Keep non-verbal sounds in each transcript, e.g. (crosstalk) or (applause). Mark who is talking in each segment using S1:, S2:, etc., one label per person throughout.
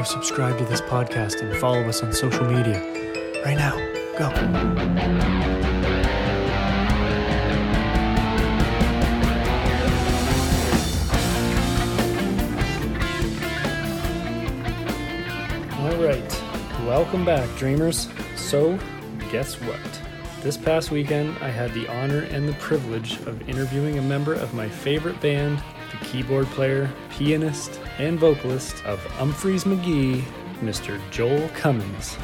S1: go subscribe to this podcast and follow us on social media. Right now, go. All right, welcome back, dreamers. So, guess what? This past weekend, I had the honor and the privilege of interviewing a member of my favorite band, the keyboard player, pianist, and vocalist of Umphrey's McGee, Mr. Joel Cummins.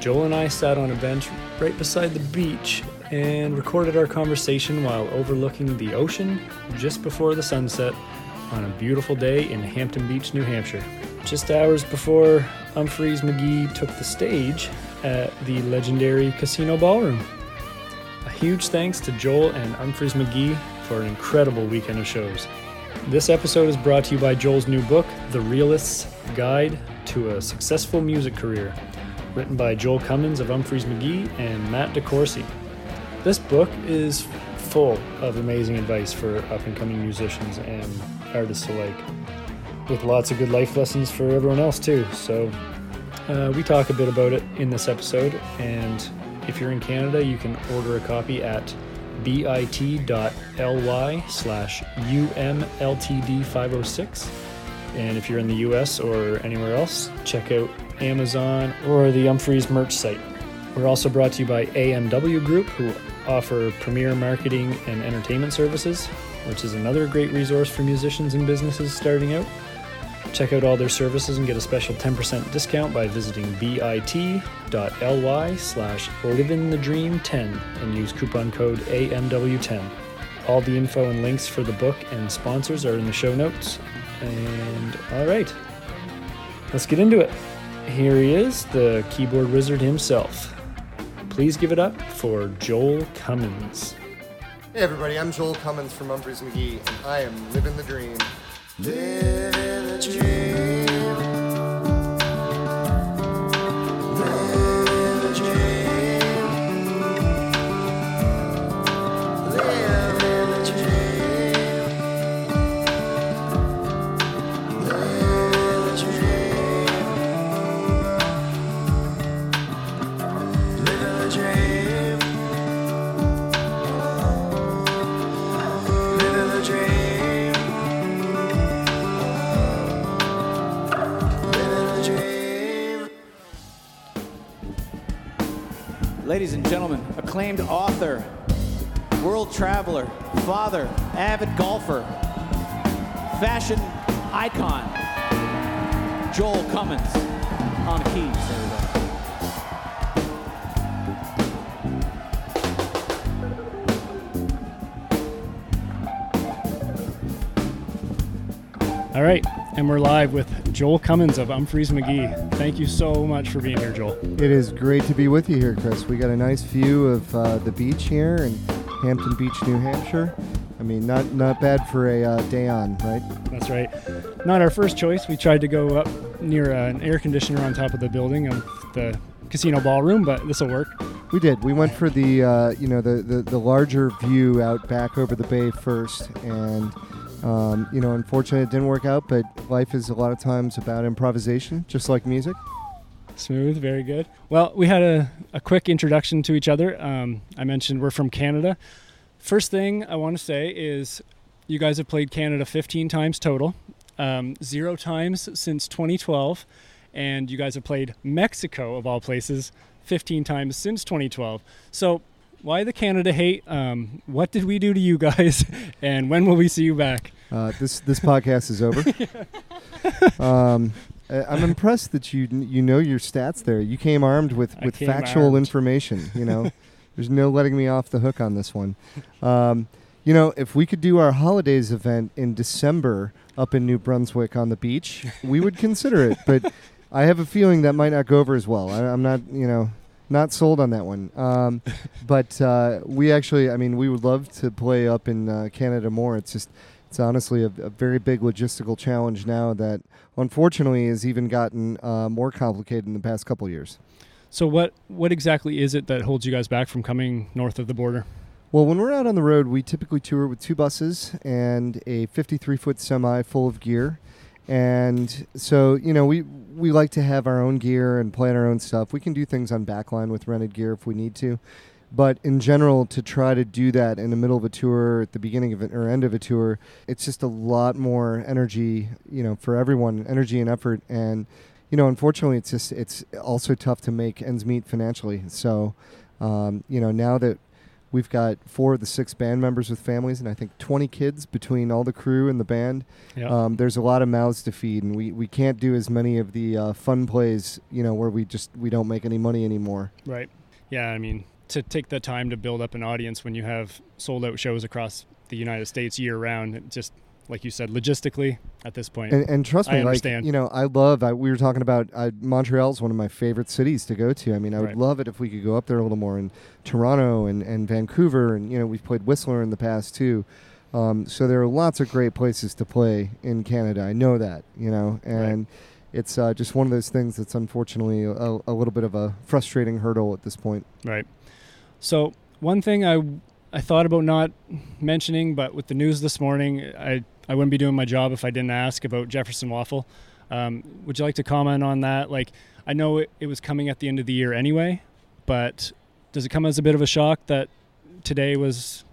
S1: Joel and I sat on a bench right beside the beach and recorded our conversation while overlooking the ocean just before the sunset on a beautiful day in Hampton Beach, New Hampshire. Just hours before Umphrey's McGee took the stage at the legendary Casino Ballroom. A huge thanks to Joel and Umphreys McGee for an incredible weekend of shows. This episode is brought to you by Joel's new book, The Realist's Guide to a Successful Music Career, written by Joel Cummins of Umphrey's McGee and Matt DeCourcy. This book is full of amazing advice for up and coming musicians and artists alike, with lots of good life lessons for everyone else too. So, uh, we talk a bit about it in this episode, and if you're in Canada, you can order a copy at bit.ly slash umltd506. And if you're in the US or anywhere else, check out Amazon or the Umphrey's merch site. We're also brought to you by AMW Group, who offer premier marketing and entertainment services, which is another great resource for musicians and businesses starting out. Check out all their services and get a special 10% discount by visiting bit.ly slash livingthedream10 and use coupon code AMW10. All the info and links for the book and sponsors are in the show notes. And all right, let's get into it. Here he is, the keyboard wizard himself. Please give it up for Joel Cummins.
S2: Hey everybody, I'm Joel Cummins from Umphrey's McGee, and I am living the dream. Living te.
S3: Ladies and gentlemen, acclaimed author, world traveler, father, avid golfer, fashion icon, Joel Cummins on keys.
S1: All right, and we're live with Joel Cummins of Umphrey's McGee. Thank you so much for being here, Joel.
S2: It is great to be with you here, Chris. We got a nice view of uh, the beach here in Hampton Beach, New Hampshire. I mean, not not bad for a uh, day on, right?
S1: That's right. Not our first choice. We tried to go up near uh, an air conditioner on top of the building of the casino ballroom, but this will work.
S2: We did. We went for the uh, you know the, the the larger view out back over the bay first, and um, you know, unfortunately, it didn't work out. But life is a lot of times about improvisation, just like music.
S1: Smooth, very good. Well, we had a, a quick introduction to each other. Um, I mentioned we're from Canada. First thing I want to say is you guys have played Canada 15 times total, um, zero times since 2012, and you guys have played Mexico, of all places, 15 times since 2012. So, why the Canada hate? Um, what did we do to you guys? (laughs) and when will we see you back?
S2: Uh, this this podcast is over. (laughs) (laughs) um, I- I'm impressed that you you know your stats there. You came armed with,
S1: I
S2: with
S1: came
S2: factual
S1: armed.
S2: information. You know, (laughs) there's no letting me off the hook on this one. Um, you know, if we could do our holidays event in December up in New Brunswick on the beach, we would consider it. But I have a feeling that might not go over as well. I, I'm not, you know, not sold on that one. Um, but uh, we actually, I mean, we would love to play up in uh, Canada more. It's just, it's honestly a, a very big logistical challenge now that unfortunately has even gotten uh, more complicated in the past couple years.
S1: So, what what exactly is it that holds you guys back from coming north of the border?
S2: Well, when we're out on the road, we typically tour with two buses and a 53 foot semi full of gear. And so, you know, we we like to have our own gear and plan our own stuff. We can do things on backline with rented gear if we need to. But in general, to try to do that in the middle of a tour, at the beginning of it or end of a tour, it's just a lot more energy, you know, for everyone, energy and effort. And, you know, unfortunately, it's just, it's also tough to make ends meet financially. So, um, you know, now that we've got four of the six band members with families and I think 20 kids between all the crew and the band, um, there's a lot of mouths to feed. And we, we can't do as many of the uh, fun plays, you know, where we just, we don't make any money anymore.
S1: Right. Yeah, I mean, to take the time to build up an audience when you have sold out shows across the United States year round, just like you said, logistically at this point.
S2: And, and trust
S1: I
S2: me, like
S1: understand.
S2: you know, I love. I, we were talking about uh, Montreal is one of my favorite cities to go to. I mean, I would
S1: Right.
S2: love it if we could go up there a little more. And Toronto and, and Vancouver, and you know, we've played Whistler in the past too. Um, so there are lots of great places to play in Canada. I know that, you know, and it's uh, just one of those things that's unfortunately a, a little bit of a frustrating hurdle at this point.
S1: Right. So one thing I I thought about not mentioning, but with the news this morning, I I wouldn't be doing my job if I didn't ask about Jefferson Waffle. Um, would you like to comment on that? Like, I know it, it was coming at the end of the year anyway, but does it come as a bit of a shock that today was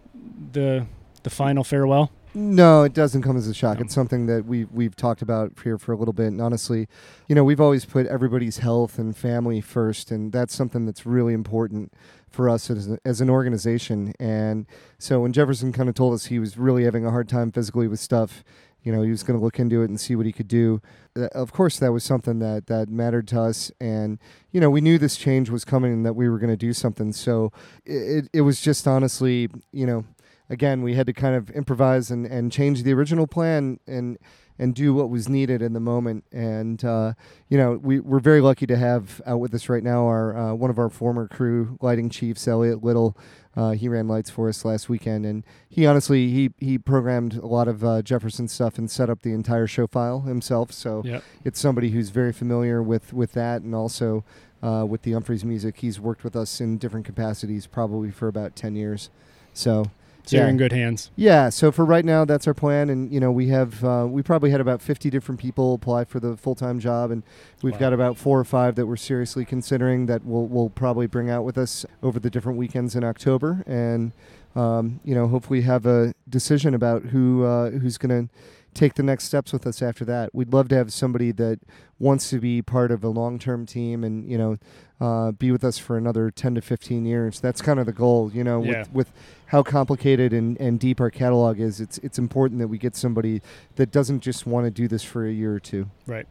S1: the the final farewell?
S2: No, it doesn't come as a shock.
S1: No.
S2: It's something that we've we've talked about here for a little bit. And honestly, you know, we've always put everybody's health and family first, and that's something that's really important for us as, as an organization. And so when Jefferson kind of told us he was really having a hard time physically with stuff, you know, he was going to look into it and see what he could do. Uh, Of course, that was something that that mattered to us, and you know, we knew this change was coming and that we were going to do something. So it, it it was just honestly, you know again, we had to kind of improvise and, and change the original plan and and do what was needed in the moment. And uh, you know, we we're very lucky to have out with us right now our uh, one of our former crew lighting chiefs, Elliot Little. Uh, he ran lights for us last weekend, and he honestly he he programmed a lot of uh, Jefferson stuff and set up the entire show file himself. So
S1: Yep.
S2: it's somebody who's very familiar with with that, and also. Uh, with the Umphrey's music, he's worked with us in different capacities, probably for about ten years. So
S1: So you're in good hands.
S2: yeah, so for right now, that's our plan, and you know we have uh, we probably had about fifty different people apply for the full time job, and we've
S1: Wow.
S2: got about four or five that we're seriously considering that we'll we'll probably bring out with us over the different weekends in October, and um, you know hopefully have a decision about who uh, who's going to take the next steps with us after that. We'd love to have somebody that wants to be part of a long term team, and you know uh, be with us for another ten to fifteen years. That's kind of the goal, you know,
S1: Yeah.
S2: with with how complicated and, and deep our catalog is, it's it's important that we get somebody that doesn't just want to do this for a year or two.
S1: Right.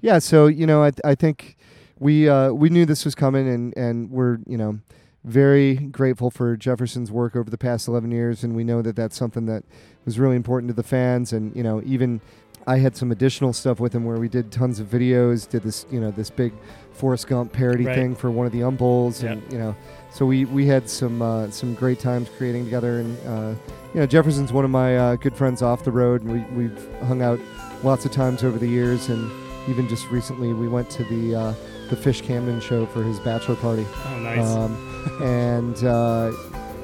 S2: Yeah, so you know, I I think we uh, we knew this was coming, and and we're you know very grateful for Jefferson's work over the past 11 years, and we know that that's something that was really important to the fans, and you know even. I had some additional stuff with him where we did tons of videos, did this, you know, this big Forrest Gump parody
S1: Right.
S2: thing for one of the UMBowls, and you know, so we we had some uh, some great times creating together, and uh, you know, Jefferson's one of my uh, good friends off the road, and we we've hung out lots of times over the years, and even just recently we went to the uh, the Phish Camden show for his bachelor party,
S1: Oh, nice.
S2: um, and uh,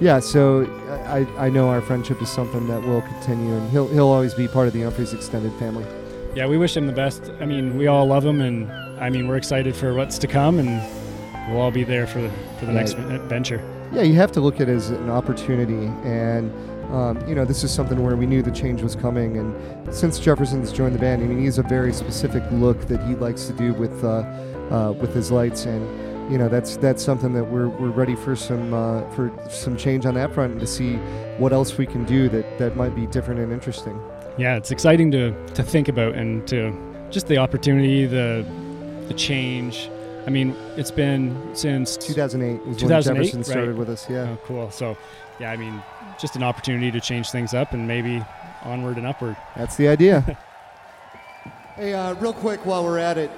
S2: yeah, so I I know our friendship is something that will continue, and he'll he'll always be part of the Umphrey's extended family.
S1: yeah, we wish him the best. I mean, we all love him, and I mean, we're excited for what's to come, and we'll all be there for the for the
S2: Yeah.
S1: next adventure.
S2: Yeah, you have to look at it as an opportunity, and um, you know this is something where we knew the change was coming, and since Jefferson's joined the band, I mean he has a very specific look that he likes to do with uh, uh, with his lights, and you know that's that's something that we're, we're ready for some uh, for some change on that front, and to see what else we can do that that might be different and interesting.
S1: Yeah, it's exciting to to think about and to just the opportunity, the the change. I mean, it's been since
S2: 2008 was when
S1: 2008,
S2: Jefferson
S1: right.
S2: started with us. Yeah.
S1: Oh, cool. So, yeah, I mean, just an opportunity to change things up and maybe onward and upward.
S2: That's the idea. (laughs) hey, uh, real quick while we're at it,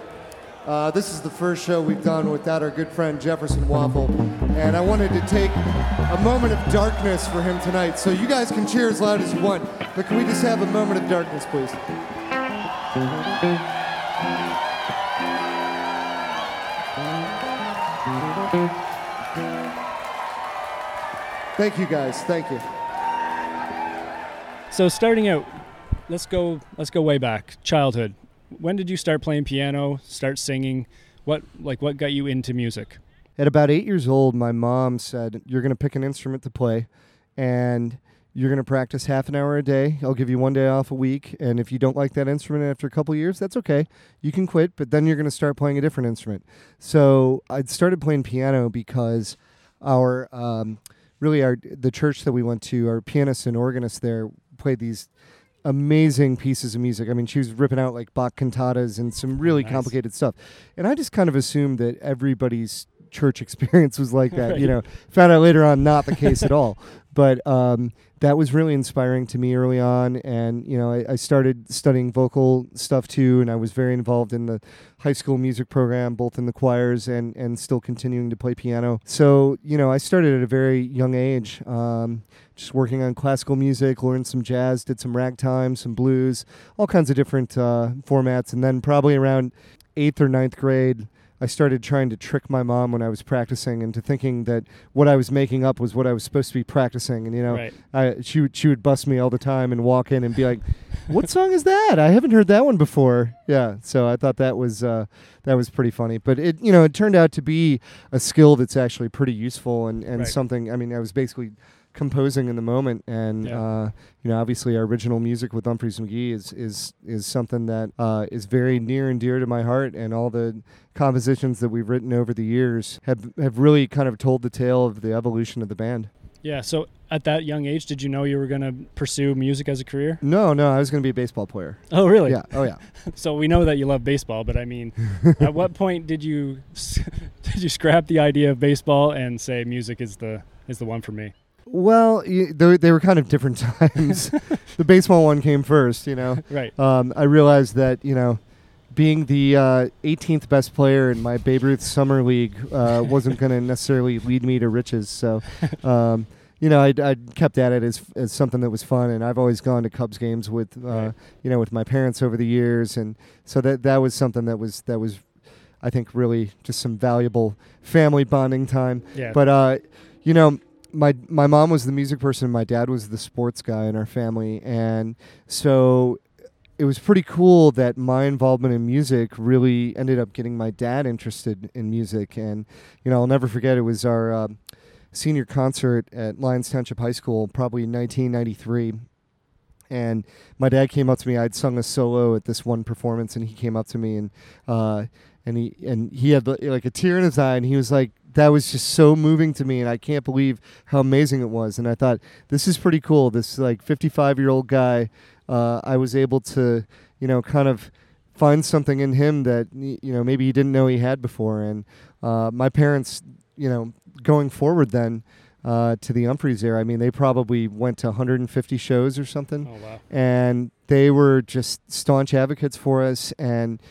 S2: uh, this is the first show we've done without our good friend Jefferson Waffle, and I wanted to take a moment of darkness for him tonight. So you guys can cheer as loud as you want, but can we just have a moment of darkness, please? Thank you, guys. Thank you.
S1: So, starting out, let's go let's go way back. Childhood. When did you start playing piano? Start singing? What like what got you into music?
S2: At about eight years old, my mom said, "You're going to pick an instrument to play, and you're going to practice half an hour a day. I'll give you one day off a week, and if you don't like that instrument after a couple years, that's okay. You can quit, but then you're going to start playing a different instrument." So I started playing piano because our um, really our the church that we went to, our pianist and organist there played these amazing pieces of music. I mean, she was ripping out like Bach cantatas and some really
S1: Nice.
S2: complicated stuff. And I just kind of assumed that everybody's church (laughs) experience was like that. You know, found out later on not the case at all. (laughs) But um, that was really inspiring to me early on. And, you know, I, I started studying vocal stuff too. And I was very involved in the high school music program, both in the choirs and, and still continuing to play piano. So, you know, I started at a very young age, um, just working on classical music, learned some jazz, did some ragtime, some blues, all kinds of different uh, formats. And then probably around eighth or ninth grade, I started trying to trick my mom when I was practicing into thinking that what I was making up was what I was supposed to be practicing. And, you know,
S1: Right.
S2: I, she, would- she would bust me all the time and walk in and be like, "What song is that? I haven't heard that one before." Yeah, so I thought that was uh, that was pretty funny. But it you know it turned out to be a skill that's actually pretty useful and and
S1: Right.
S2: something. I mean, I was basically composing in the moment, and
S1: Yeah.
S2: uh, you know, obviously, our original music with Umphrey's McGee is is is something that uh, is very near and dear to my heart, and all the compositions that we've written over the years have have really kind of told the tale of the evolution of the band.
S1: Yeah. So at that young age, did you know you were going to pursue music as a career?
S2: No, no, I was going to be a baseball player.
S1: Oh, really?
S2: Yeah. Oh, yeah. (laughs)
S1: So we know that you love baseball, but I mean, (laughs) at what point did you (laughs) did you scrap the idea of baseball and say music is the is the one for me?
S2: Well, y- they, they were kind of different (laughs) times. (laughs) the baseball one came first, you know.
S1: Right.
S2: Um, I realized that, you know, being the uh, 18th best player in my Babe Ruth Summer League uh, (laughs) wasn't going to necessarily lead me to riches. So, um, you know, I I kept at it as as something that was fun, and I've always gone to Cubs games with, uh,
S1: Right.
S2: you know, with my parents over the years, and so that that was something that was that was, I think, really just some valuable family bonding time.
S1: Yeah.
S2: But uh, you know, my my mom was the music person, my dad was the sports guy in our family, and so it was pretty cool that my involvement in music really ended up getting my dad interested in music. And you know, I'll never forget it was our uh, senior concert at Lyons Township High School, probably 1993. And my dad came up to me. I'd sung a solo at this one performance, and he came up to me and uh, and he and he had like a tear in his eye, and he was like, "That was just so moving to me, and I can't believe how amazing it was." And I thought, this is pretty cool. This like 55 year old guy, uh, I was able to, you know, kind of find something in him that you know maybe he didn't know he had before. And uh, my parents, you know, going forward then. Uh, to the Umphrey's era, I mean, they probably went to 150 shows or something
S1: oh wow.
S2: and they were just staunch advocates for us and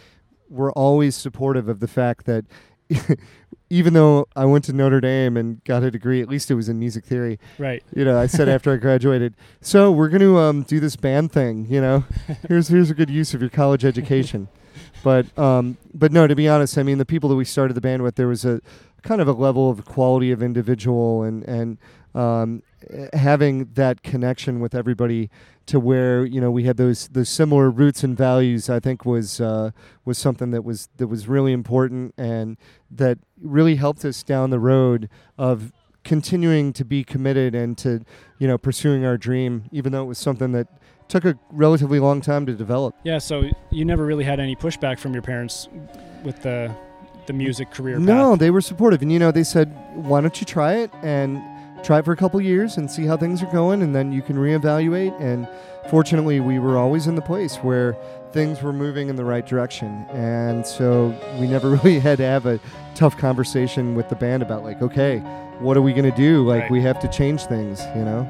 S2: were always supportive of the fact that even though I went to Notre Dame and got a degree, at least it was in music theory.
S1: Right.
S2: You know, I said after I (laughs) graduated, so we're going to um, do this band thing. You know, (laughs) here's here's a good use of your college education. (laughs) But um, but no, to be honest, I mean the people that we started the band with, there was a kind of a level of quality of individual and and um, having that connection with everybody to where you know we had those those similar roots and values. I think was uh, was something that was that was really important and that really helped us down the road of continuing to be committed and to you know pursuing our dream, even though it was something that took a relatively long time to develop.
S1: Yeah. So you never really had any pushback from your parents with the the music career.
S2: No, they were supportive, and you know, they said, "Why don't you try it and try it for a couple years and see how things are going, and then you can reevaluate." And fortunately, we were always in the place where things were moving in the right direction, and so we never (laughs) really had to have a tough conversation with the band about like, okay, what are we gonna do? Like,
S1: Right.
S2: we have to change things, you know.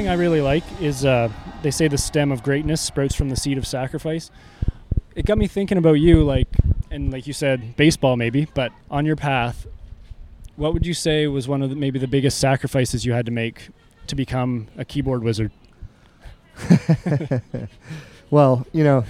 S1: Saying I really like is uh, they say the stem of greatness sprouts from the seed of sacrifice. It got me thinking about you, like, and like you said, baseball maybe, but on your path, what would you say was one of the, maybe the biggest sacrifices you had to make to become a keyboard wizard? (laughs)
S2: well, you know,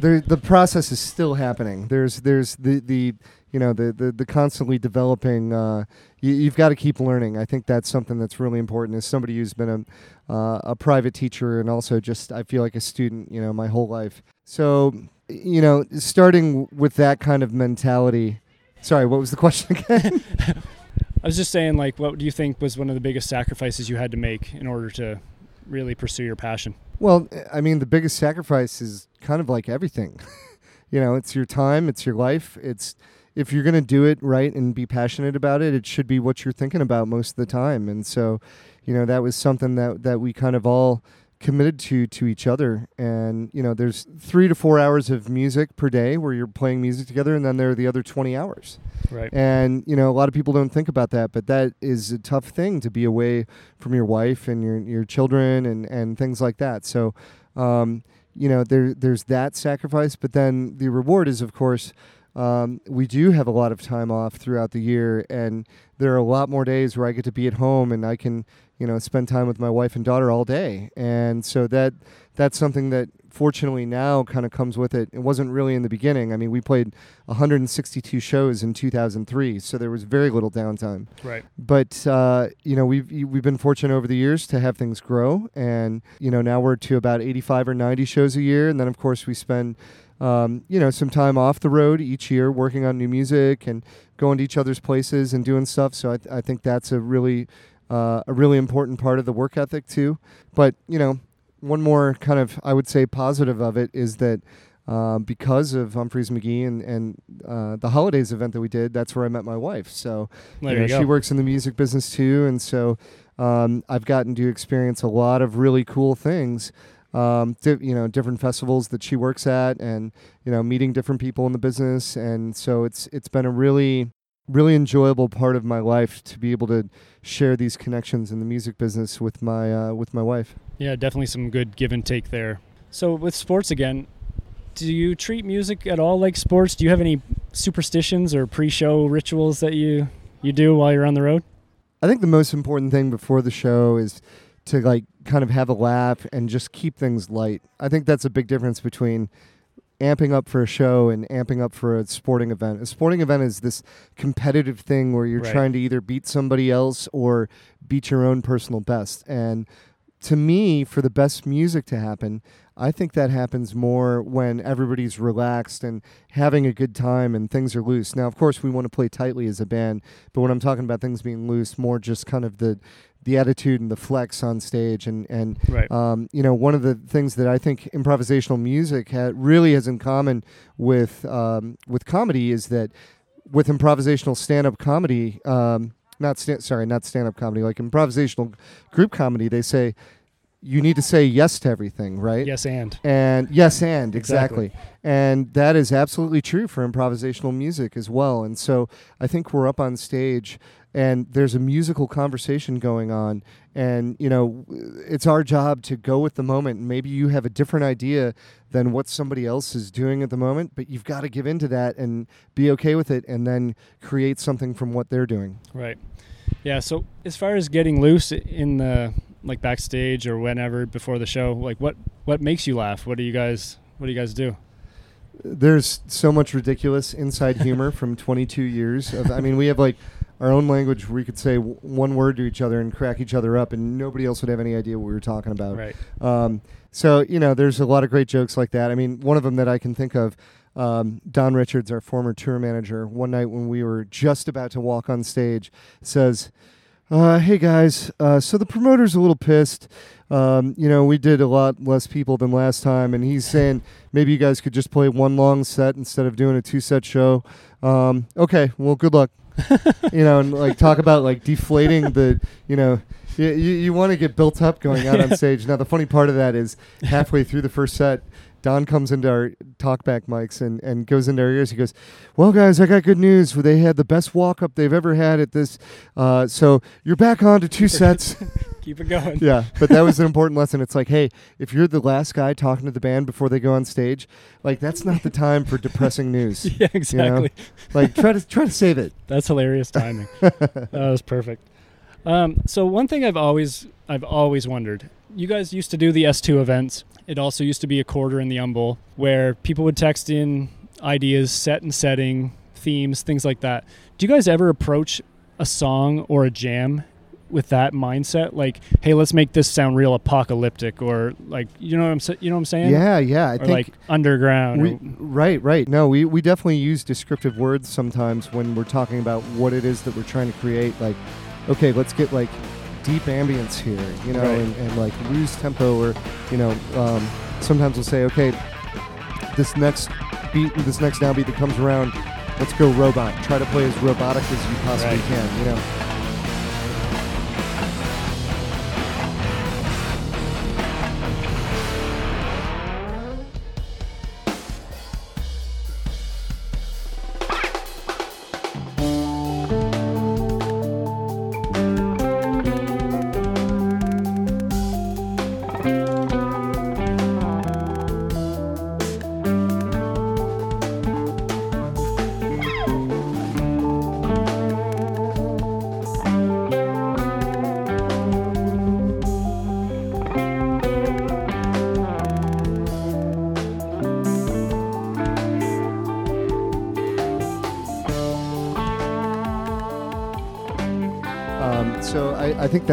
S2: the the process is still happening. There's there's the the you know the the, the constantly developing. Uh, you, have got to keep learning. I think that's something that's really important. As somebody who's been a uh, a private teacher and also just I feel like a student, you know, my whole life. So you know, starting with that kind of mentality. Sorry, what was the (laughs) question again? (laughs)
S1: I was just saying, like, what do you think was one of the biggest sacrifices you had to make in order to really pursue your passion?
S2: Well, I mean, the biggest sacrifice is kind of like everything. (laughs) you know, it's your time, it's your life. It's if you're going to do it right and be passionate about it, it should be what you're thinking about most of the time. And so, you know, that was something that that we kind of all committed to to each other. And you know there's three to four hours of music per day where you're playing music together and then there are the other 20 hours.
S1: Right.
S2: And you know a lot of people don't think about that but that is a tough thing to be away from your wife and your your children and and things like that. So um, you know there there's that sacrifice but then the reward is of course um, we do have a lot of time off throughout the year, and there are a lot more days where I get to be at home and I can, you know, spend time with my wife and daughter all day. And so that that's something that fortunately now kind of comes with it. It wasn't really in the beginning. I mean, we played 162 shows in 2003, so there was very little downtime.
S1: Right.
S2: But uh, you know, we've we've been fortunate over the years to have things grow, and you know, now we're to about 85 or 90 shows a year, and then of course we spend um, you know, some time off the road each year, working on new music and going to each other's places and doing stuff. So I, th- I think that's a really, uh, a really important part of the work ethic too. But you know, one more kind of I would say positive of it is that. Uh, because of Umphrey's McGee and, and uh, the holidays event that we did, that's where I met my wife. So
S1: you
S2: know, she works in the music business too, and so um, I've gotten to experience a lot of really cool things um, di- you know, different festivals that she works at, and you know, meeting different people in the business, and so it's it's been a really really enjoyable part of my life to be able to share these connections in the music business with my uh, with my wife.
S1: Yeah, definitely some good give and take there. So with sports again, do you treat music at all like sports? Do you have any superstitions or pre-show rituals that you you do while you're on the road?
S2: I think the most important thing before the show is to like kind of have a laugh and just keep things light. I think that's a big difference between amping up for a show and amping up for a sporting event. A sporting event is this competitive thing where you're
S1: right.
S2: trying to either beat somebody else or beat your own personal best. And to me, for the best music to happen, I think that happens more when everybody's relaxed and having a good time and things are loose. Now, of course, we want to play tightly as a band, but when I'm talking about things being loose, more just kind of the the attitude and the flex on stage and and
S1: right.
S2: um, you know one of the things that I think improvisational music ha- really has in common with um, with comedy is that with improvisational stand up comedy um, not sta- sorry not stand up comedy like improvisational group comedy they say you need to say yes to everything, right?
S1: Yes, and.
S2: And yes, and exactly.
S1: Exactly.
S2: And that is absolutely true for improvisational music as well. And so I think we're up on stage and there's a musical conversation going on. And, you know, it's our job to go with the moment. Maybe you have a different idea than what somebody else is doing at the moment, but you've got to give into that and be okay with it and then create something from what they're doing.
S1: Right. Yeah. So as far as getting loose in the like backstage or whenever before the show, like what what makes you laugh? What do you guys what do you guys do?
S2: There's so much ridiculous inside humor from 22 years of. I mean, we have like our own language where we could say w- one word to each other and crack each other up, and nobody else would have any idea what we were talking about.
S1: Right.
S2: Um, so you know, there's a lot of great jokes like that. I mean, one of them that I can think of. Um, Don Richards, our former tour manager, one night when we were just about to walk on stage, says, uh, "Hey guys, uh, so the promoter's a little pissed. Um, you know, we did a lot less people than last time, and he's saying maybe you guys could just play one long set instead of doing a two-set show. Um, okay, well, good luck. You know, and like talk about like deflating the, you know, you, you, you want to get built up going out on (laughs) stage. Now, the funny part of that is halfway through the first set, Don comes into our talkback mics and, and goes into our ears. He goes, Well, guys, I got good news. They had the best walk up they've ever had at this. Uh, so you're back on to two (laughs) sets.
S1: Keep it going.
S2: yeah, but that was an important lesson. It's like, hey, if you're the last guy talking to the band before they go on stage, like that's not the time for depressing news. (laughs)
S1: Yeah, exactly.
S2: Like try to try to save it.
S1: That's hilarious timing. (laughs) that was perfect. Um, so one thing I've always I've always wondered. You guys used to do the S2 events. It also used to be a quarter in the UMBowl where people would text in ideas, set and setting, themes, things like that. Do you guys ever approach a song or a jam with that mindset? Like, hey, let's make this sound real apocalyptic, or like, you know what I'm you know what I'm saying?
S2: Yeah, yeah. I
S1: or
S2: think
S1: like underground.
S2: we, right, right. No, we, we definitely use descriptive words sometimes when we're talking about what it is that we're trying to create. Like, okay, let's get like deep ambience here, you know,
S1: Right.
S2: and, and like lose tempo, or you know, um, sometimes we'll say, okay, this next beat, this next downbeat that comes around, let's go robot. Try to play as robotic as you possibly
S1: Right.
S2: can, you know.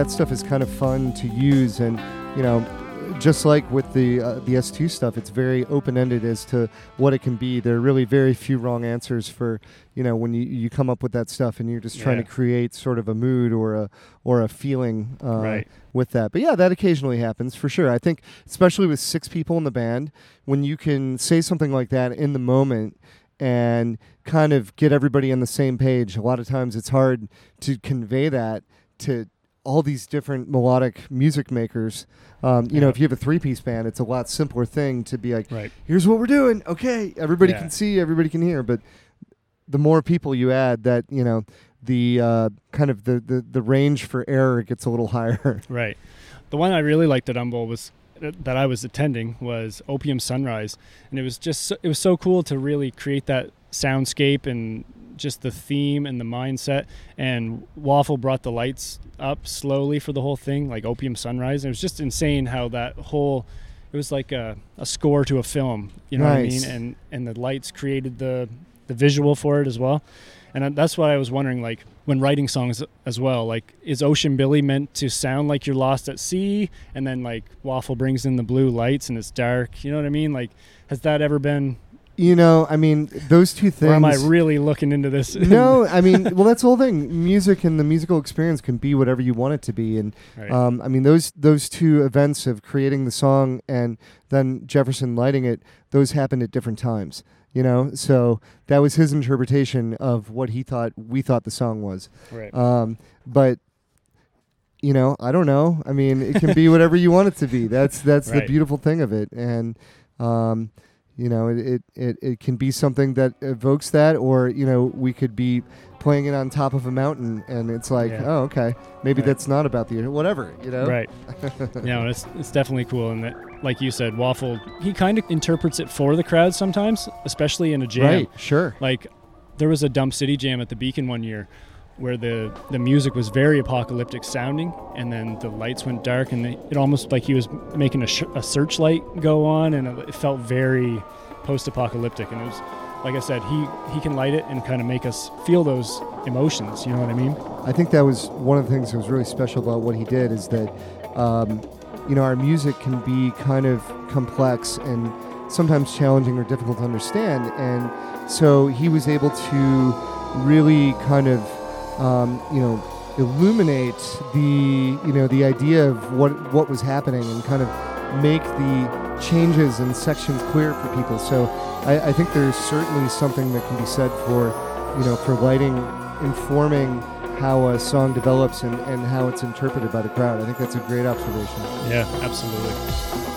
S2: That stuff is kind of fun to use, and you know, just like with the uh, the S2 stuff, it's very open ended as to what it can be. There are really very few wrong answers for you know when you, you come up with that stuff, and you're just trying
S1: Yeah.
S2: to create sort of a mood or a or a feeling uh,
S1: Right.
S2: with that. But yeah, that occasionally happens for sure. I think especially with six people in the band, when you can say something like that in the moment and kind of get everybody on the same page. A lot of times it's hard to convey that to all these different melodic music makers. Um, you know, if you have a three piece band, it's a lot simpler thing to be like,
S1: right.
S2: here's what we're doing. Okay, everybody
S1: Yeah.
S2: can see, everybody can hear. But the more people you add, that, you know, the uh, kind of the, the, the range for error gets a little (laughs) higher.
S1: Right. The one I really liked at UMBowl was that I was attending was Opium Sunrise, and it was just so, it was so cool to really create that soundscape and just the theme and the mindset. And Waffle brought the lights up slowly for the whole thing, like Opium Sunrise. And it was just insane how that whole it was like a, a score to a film. You know
S2: Nice.
S1: what I mean? And and the lights created the the visual for it as well. And that's why I was wondering, like, when writing songs as well, like, is Ocean Billy meant to sound like you're lost at sea, and then like Waffle brings in the blue lights and it's dark? You know what I mean? Like, has that ever been?
S2: You know, I mean, those two things.
S1: Or am I really looking into this? (laughs)
S2: no, I mean, (laughs) well, that's the whole thing. Music and the musical experience can be whatever you want it to be, and
S1: Right.
S2: um, I mean, those those two events of creating the song and then Jefferson lighting it, those happened at different times. You know, so that was his interpretation of what he thought we thought the song was.
S1: right.
S2: Um, but you know, I don't know. I mean, it can be whatever you want it to be. That's that's the (laughs) beautiful thing of it, and um, you know, it, it it it can be something that evokes that, or you know, we could be playing it on top of a mountain, and it's like,
S1: Yeah.
S2: oh, okay, maybe
S1: Right.
S2: that's not about the whatever, you know,
S1: Right. (laughs) yeah, it's it's definitely cool, and that, like you said, Waffle he kind of interprets it for the crowd sometimes, especially in a jam.
S2: Right, sure,
S1: Like there was a Dump City jam at the Beacon one year where the the music was very apocalyptic sounding, and then the lights went dark, and it almost like he was making a, sh- a searchlight go on, and it, it felt very post-apocalyptic. And it was, like I said, he he can light it and kind of make us feel those emotions. You know what I mean?
S2: I think that was one of the things that was really special about what he did is that, um, you know, our music can be kind of complex and sometimes challenging or difficult to understand. And so he was able to really kind of, um, you know, illuminate the, you know, the idea of what, what was happening and kind of make the changes and sections clear for people. So I, I think there's certainly something that can be said for, you know, for lighting informing how a song develops and, and how it's interpreted by the crowd. I think that's a great observation.
S1: Yeah, absolutely.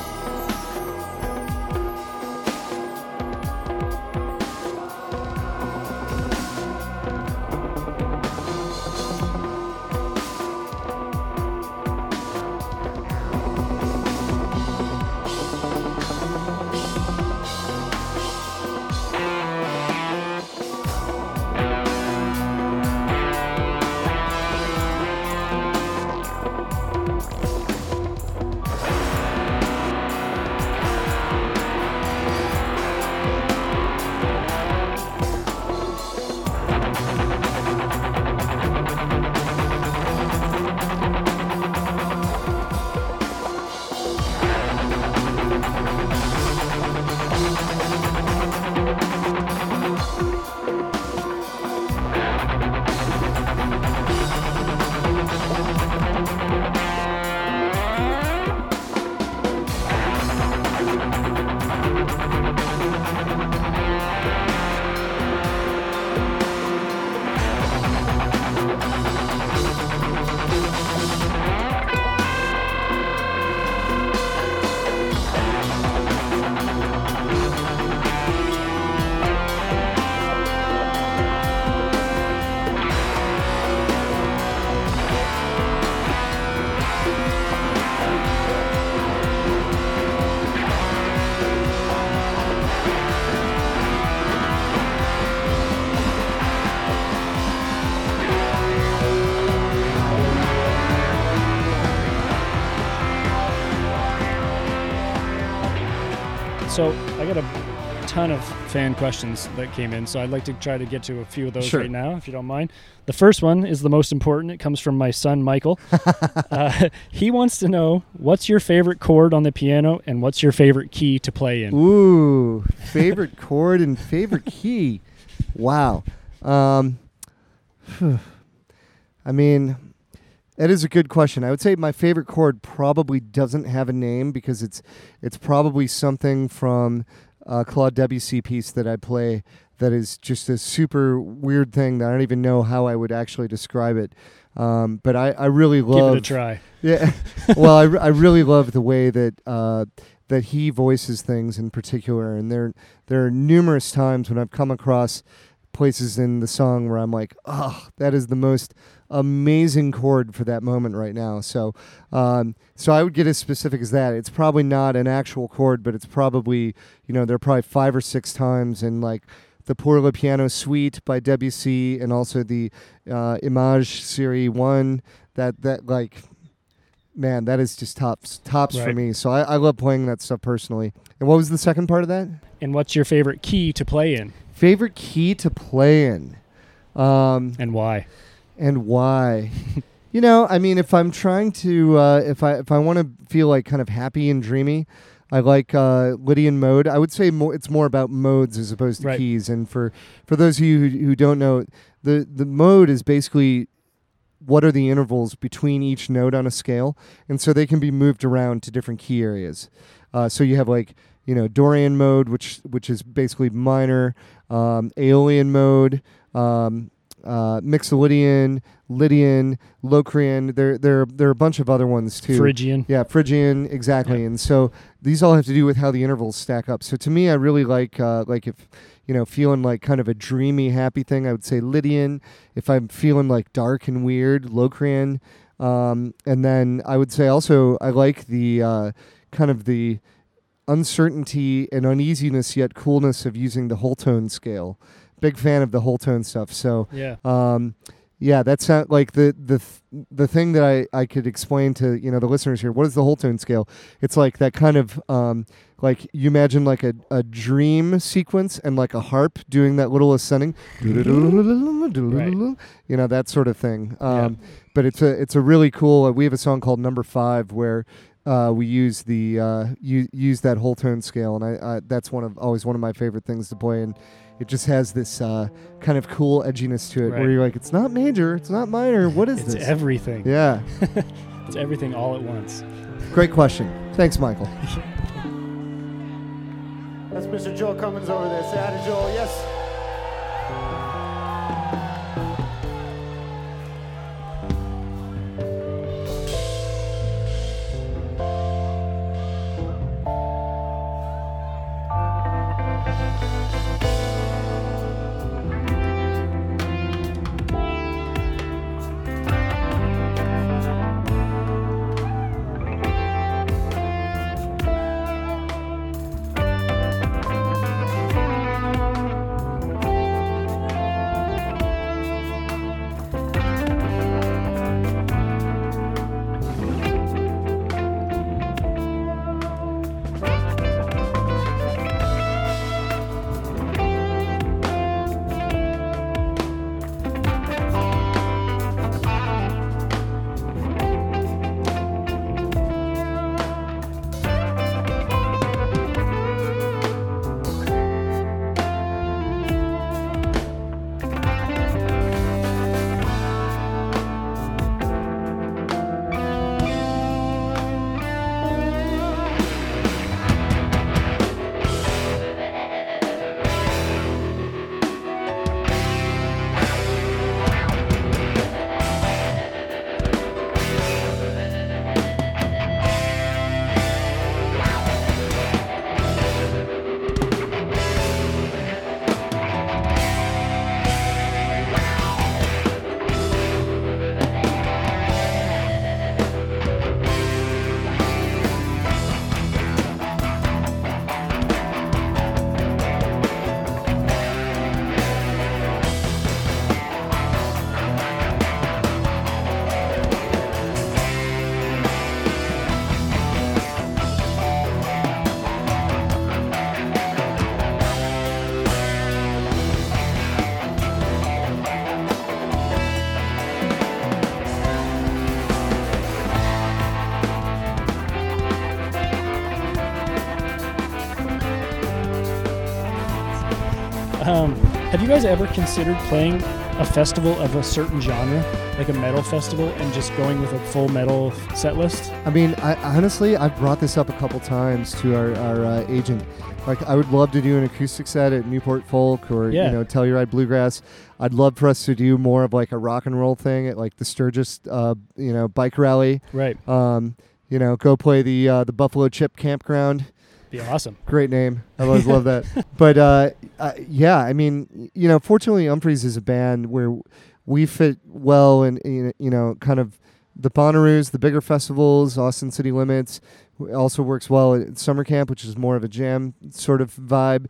S1: So I got a ton of fan questions that came in, so I'd like to try to get to a few of those
S2: Sure.
S1: right now, if you don't mind. The first one is the most important. It comes from my son Michael. (laughs) uh, he wants to know what's your favorite chord on the piano and what's your favorite key to play in.
S2: Ooh, favorite chord and favorite key. Wow. Um, (sighs) I mean, that is a good question. I would say my favorite chord probably doesn't have a name because it's it's probably something from a Claude Debussy piece that I play that is just a super weird thing that I don't even know how I would actually describe it. Um, but I, I really
S1: Give
S2: love
S1: it a try. (laughs)
S2: yeah. well, I, I really love the way that uh, that he voices things in particular, and there there are numerous times when I've come across places in the song where I'm like, oh, that is the most amazing chord for that moment right now. So, um, so I would get as specific as that. It's probably not an actual chord, but it's probably you know there are probably five or six times in like the Pour le Piano Suite by Debussy, and also the uh, Image Series One. That that like man, that is just tops tops for me. So I, I love playing that stuff personally. And what was the second part of that?
S1: And what's your favorite key to play in
S2: Favorite key to play in, um,
S1: and why?
S2: And why? (laughs) you know, I mean, if I'm trying to, uh, if I if I want to feel like kind of happy and dreamy, I like uh, Lydian mode. I would say more, it's more about modes as opposed to
S1: Right.
S2: keys. And for for those of you who, who don't know, the the mode is basically what are the intervals between each note on a scale, and so they can be moved around to different key areas. Uh, so you have like you know Dorian mode, which which is basically minor, um, Aeolian mode, um, uh, Mixolydian, Lydian, Locrian. There there there are a bunch of other ones too.
S1: Phrygian.
S2: Yeah, Phrygian, exactly.
S1: Yeah.
S2: And so these all have to do with how the intervals stack up. So to me, I really like uh, like if you know feeling like kind of a dreamy, happy thing, I would say Lydian. If I'm feeling like dark and weird, Locrian. Um, and then I would say also I like the uh, kind of the uncertainty and uneasiness yet coolness of using the whole tone scale. Big fan of the whole tone stuff. So
S1: Yeah.
S2: um, yeah, that sound like the the th- the thing that I, I could explain to you know the listeners here. What is the whole tone scale? It's like that kind of um, like you imagine like a, a dream sequence and like a harp doing that little ascending, you know that sort of thing. Um, But it's a it's a really cool. Uh, we have a song called Number Five where. Uh, we use the uh, u- use that whole tone scale, and I, I that's one of always one of my favorite things to play, and it just has this uh, kind of cool edginess to it,
S1: Right.
S2: where you're like, it's not major, it's not minor, what is
S1: It's
S2: this?
S1: It's everything.
S2: yeah, (laughs)
S1: It's everything all at once.
S2: great question. Thanks, Michael.
S4: That's Mr. Joel Cummins over there. Say hi to Joel. Yes.
S1: Guys ever considered playing a festival of a certain genre, like a metal festival, and just going with a full metal set list?
S2: I mean, I honestly, I've brought this up a couple times to our, our uh, agent. Like, I would love to do an acoustic set at Newport Folk or
S1: Yeah.
S2: you know Telluride Bluegrass. I'd love for us to do more of like a rock and roll thing at like the Sturgis, uh, you know, bike rally.
S1: Right.
S2: Um, you know, go play the uh, the Buffalo Chip Campground.
S1: Be awesome.
S2: Great name. I always love that. (laughs) But uh, uh, yeah, I mean, you know, fortunately, Umphrey's is a band where we fit well in, in you know, kind of the Bonnaroos, the bigger festivals, Austin City Limits. Also works well at summer camp, which is more of a jam sort of vibe.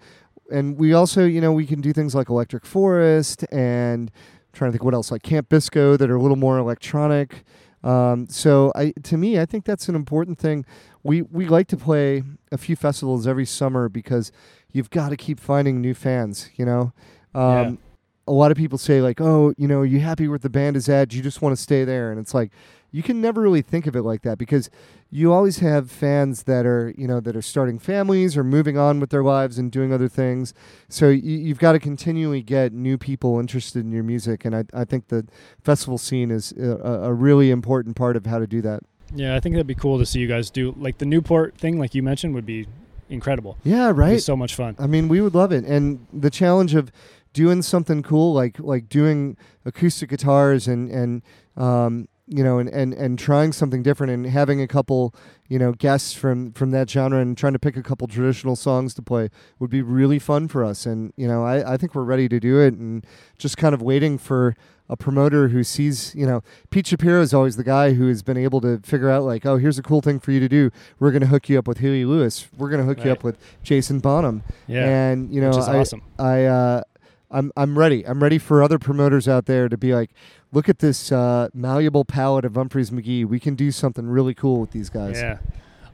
S2: And we also, you know, we can do things like Electric Forest and I'm trying to think what else, like Camp Bisco that are a little more electronic. Um, so I, to me, I think that's an important thing. We we like to play a few festivals every summer because you've got to keep finding new fans. You know, um, a lot of people say like, "Oh, you know, you happy with the band is at? You just want to stay there?" And it's like you can never really think of it like that because you always have fans that are you know that are starting families or moving on with their lives and doing other things. So you, you've got to continually get new people interested in your music, and I I think the festival scene is a, a really important part of how to do that.
S1: Yeah, I think that'd be cool to see you guys do like the Newport thing, like you mentioned, would be incredible.
S2: Yeah,
S1: It'd be
S2: right.
S1: so much fun.
S2: I mean, we would love it, and the challenge of doing something cool, like like doing acoustic guitars and and um, you know, and, and and trying something different, and having a couple you know guests from from that genre, and trying to pick a couple traditional songs to play would be really fun for us. And you know, I I think we're ready to do it, and just kind of waiting for. A promoter who sees, you know, Pete Shapiro is always the guy who has been able to figure out, like, oh, here's a cool thing for you to do. We're going to hook you up with Huey Lewis. We're going to hook you up with Jason Bonham.
S1: Yeah,
S2: and you know, I,
S1: awesome.
S2: I uh, I'm I'm ready. I'm ready for other promoters out there to be like, look at this uh, malleable palette of Umphrey's McGee. We can do something really cool with these guys.
S1: Yeah.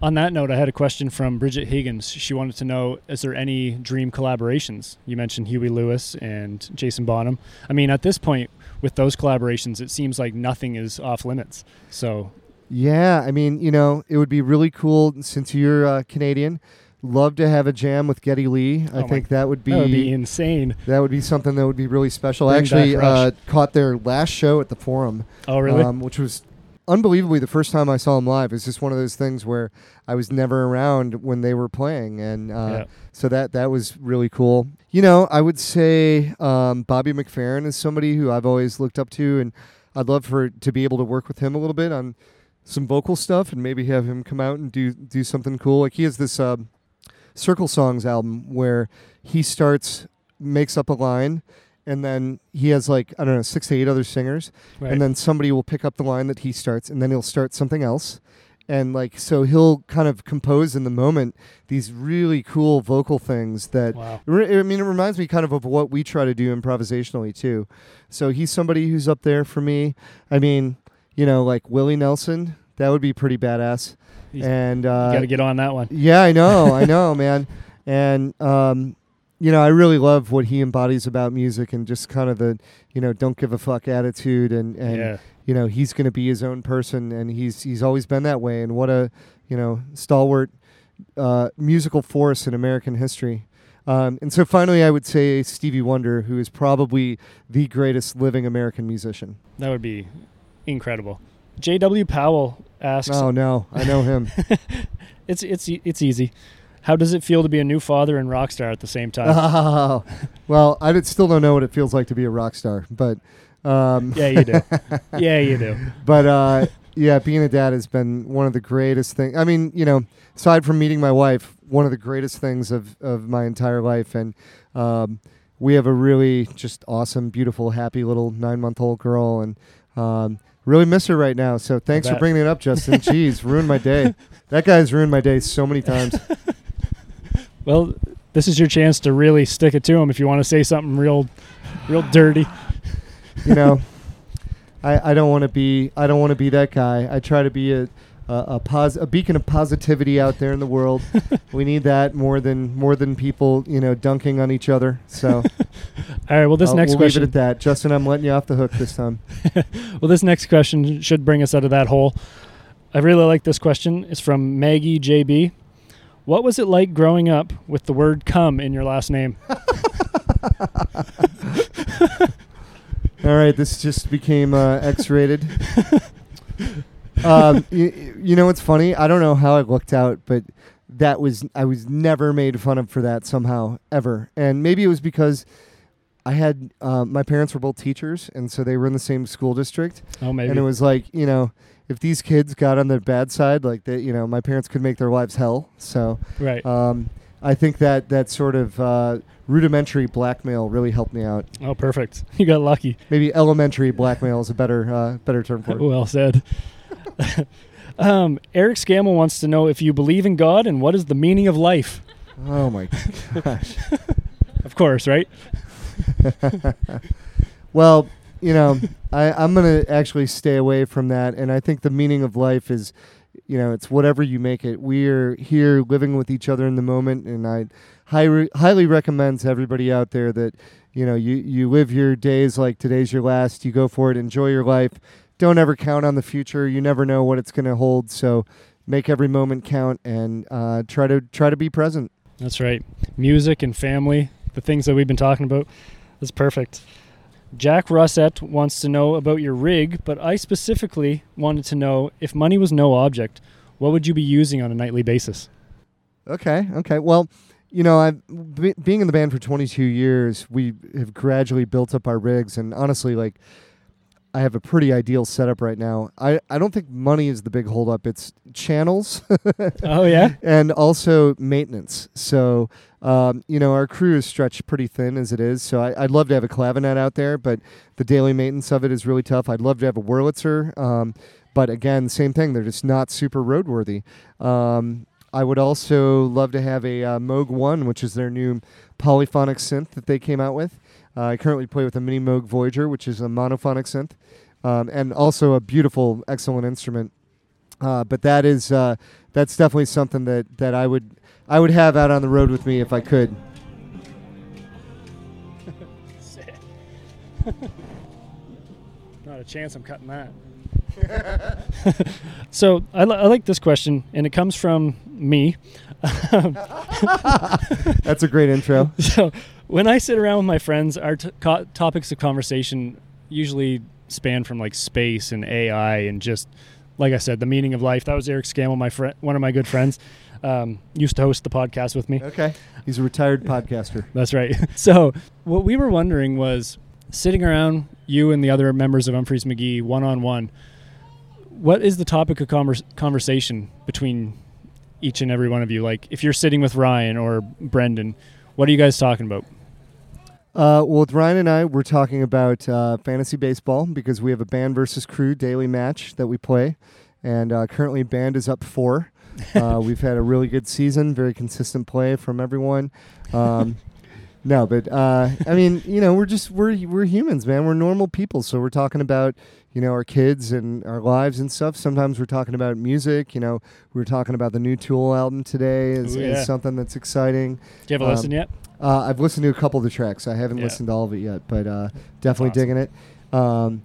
S1: On that note, I had a question from Bridget Higgins. She wanted to know: Is there any dream collaborations? You mentioned Huey Lewis and Jason Bonham. I mean, at this point, with those collaborations, it seems like nothing is off limits. So
S2: Yeah, I mean, you know, it would be really cool since you're uh, Canadian. Love to have a jam with Geddy Lee. I
S1: Oh
S2: think that would be
S1: that would be insane.
S2: that would be something that would be really special. I
S1: Bring back
S2: actually uh, caught their last show at the Forum.
S1: Oh, really?
S2: um, which was unbelievably the first time I saw them live. It's just one of those things where I was never around when they were playing, and uh,
S1: Yeah.
S2: so that that was really cool. You know, I would say um, Bobby McFerrin is somebody who I've always looked up to, and I'd love for to be able to work with him a little bit on some vocal stuff, and maybe have him come out and do do something cool. Like he has this uh, Circle Songs album where he starts makes up a line. And then he has like I don't know six to eight other singers,
S1: right.
S2: and then somebody will pick up the line that he starts and then he'll start something else and like so he'll kind of compose in the moment these really cool vocal things that
S1: wow.
S2: re- i mean it reminds me kind of of what we try to do improvisationally too so he's somebody who's up there for me i mean you know like willie nelson that would be pretty badass
S1: He's-
S2: and uh,
S1: Got to get on that one.
S2: yeah, I know, I (laughs) know, man. And um, you know, I really love what he embodies about music and just kind of the, you know, don't give a fuck attitude and and
S1: yeah.
S2: you know, he's going to be his own person and he's he's always been that way and what a, you know, stalwart uh, musical force in American history. Um, and so finally I would say Stevie Wonder who is probably the greatest living American musician.
S1: That would be incredible. J.W. Powell asks,
S2: Oh no, I know him. (laughs)
S1: "It's it's it's easy. How does it feel to be a new father and rock star at the same time?"
S2: Oh, well, I still don't know what it feels like to be a rock star, but um,
S1: yeah, you do. (laughs) yeah, you do.
S2: but uh, yeah, being a dad has been one of the greatest things. I mean, you know, aside from meeting my wife, one of the greatest things of of my entire life, and um, we have a really just awesome, beautiful, happy little nine month old girl, and um, really miss her right now. So thanks for bringing it up, Justin. (laughs) Jeez, ruined my day. That guy's ruined my day so many times. (laughs)
S1: Well, this is your chance to really stick it to him if you want to say something real, real dirty.
S2: you know, I, I don't want to be I don't want to be that guy. I try to be a a, a, pos- a beacon of positivity out there in the world. (laughs) we need that more than more than people you know dunking on each other. So (laughs)
S1: All right. Well, this
S2: I'll-
S1: next
S2: we'll
S1: question.
S2: leave it at that. Justin, I'm letting you off the hook this time. (laughs)
S1: Well, this next question should bring us out of that hole. I really like this question. It's from Maggie JB. What was it like growing up with the word "come" in your last name?
S2: All right, this just became uh, X-rated. Um, (laughs) you, you know what's funny? I don't know how it looked out, but that was I was never made fun of for that somehow ever, and maybe it was because I had uh, my parents were both teachers, and so they were in the same school district,
S1: Oh, maybe.
S2: and it was like you know if these kids got on the bad side, like that, you know, my parents could make their lives hell. So
S1: right.
S2: um, I think that that sort of uh, rudimentary blackmail really helped me out.
S1: oh, perfect. (laughs) You got lucky.
S2: Maybe elementary blackmail is a better uh, better term for it.
S1: well said. (laughs) um, Eric Scammell wants to know if you believe in God and what is the meaning of life.
S2: Oh my gosh. (laughs)
S1: Of course, right? (laughs)
S2: well, you know, I, I'm going to actually stay away from that. And I think the meaning of life is, you know, it's whatever you make it. We're here living with each other in the moment. And I high, highly recommend to everybody out there that, you know, you, you live your days like today's your last. You go for it, enjoy your life. Don't ever count on the future. You never know what it's going to hold. So make every moment count and uh, try to try to be present.
S1: That's right. Music and family, the things that we've been talking about. That's perfect. Jack Russett wants to know about your rig, but I specifically wanted to know if money was no object, what would you be using on a nightly basis?
S2: Okay. Okay. Well, you know, I've be, being in the band for 22 years. We have gradually built up our rigs, and honestly, like, I have a pretty ideal setup right now. I, I don't think money is the big holdup. It's channels (laughs)
S1: oh yeah,
S2: and also maintenance. So, um, you know, our crew is stretched pretty thin as it is. So I, I'd love to have a clavinet out there, but the daily maintenance of it is really tough. I'd love to have a Wurlitzer, um, but again, same thing. They're just not super roadworthy. Um, I would also love to have a uh, Moog One, which is their new polyphonic synth that they came out with. Uh, I currently play with a Minimoog Voyager, which is a monophonic synth, um, and also a beautiful, excellent instrument. Uh, but that is uh, that's definitely something that, that I would I would have out on the road with me if I could. (laughs)
S1: not a chance. I'm cutting that. (laughs) so I, li- I like this question, and it comes from me. (laughs)
S2: That's a great intro.
S1: So when I sit around with my friends, our t- co- topics of conversation usually span from like space and AI and just like I said, the meaning of life. That was Eric Scammell, my friend, one of my good friends, um, used to host the podcast with me.
S2: Okay, he's a retired podcaster.
S1: That's right. (laughs) So what we were wondering was sitting around you and the other members of Umphrey's McGee one on one. What is the topic of convers- conversation between each and every one of you? Like if you're sitting with Ryan or Brendan, what are you guys talking about?
S2: Uh, well, with Ryan and I, we're talking about uh, fantasy baseball because we have a band versus crew daily match that we play, and uh, currently band is up four. Uh, (laughs) we've had a really good season, very consistent play from everyone. Um, no, but uh, I mean, (laughs) you know, we're just we're we're humans, man. We're normal people, so we're talking about you know our kids and our lives and stuff. Sometimes we're talking about music. You know, we were talking about the new Tool album today is,
S1: Ooh,
S2: is something that's exciting.
S1: Do you have a
S2: Um,
S1: listen yet?
S2: Uh, I've listened to a couple of the tracks. I haven't
S1: Yeah.
S2: listened to all of it yet, but uh, definitely
S1: awesome.
S2: digging it. Um,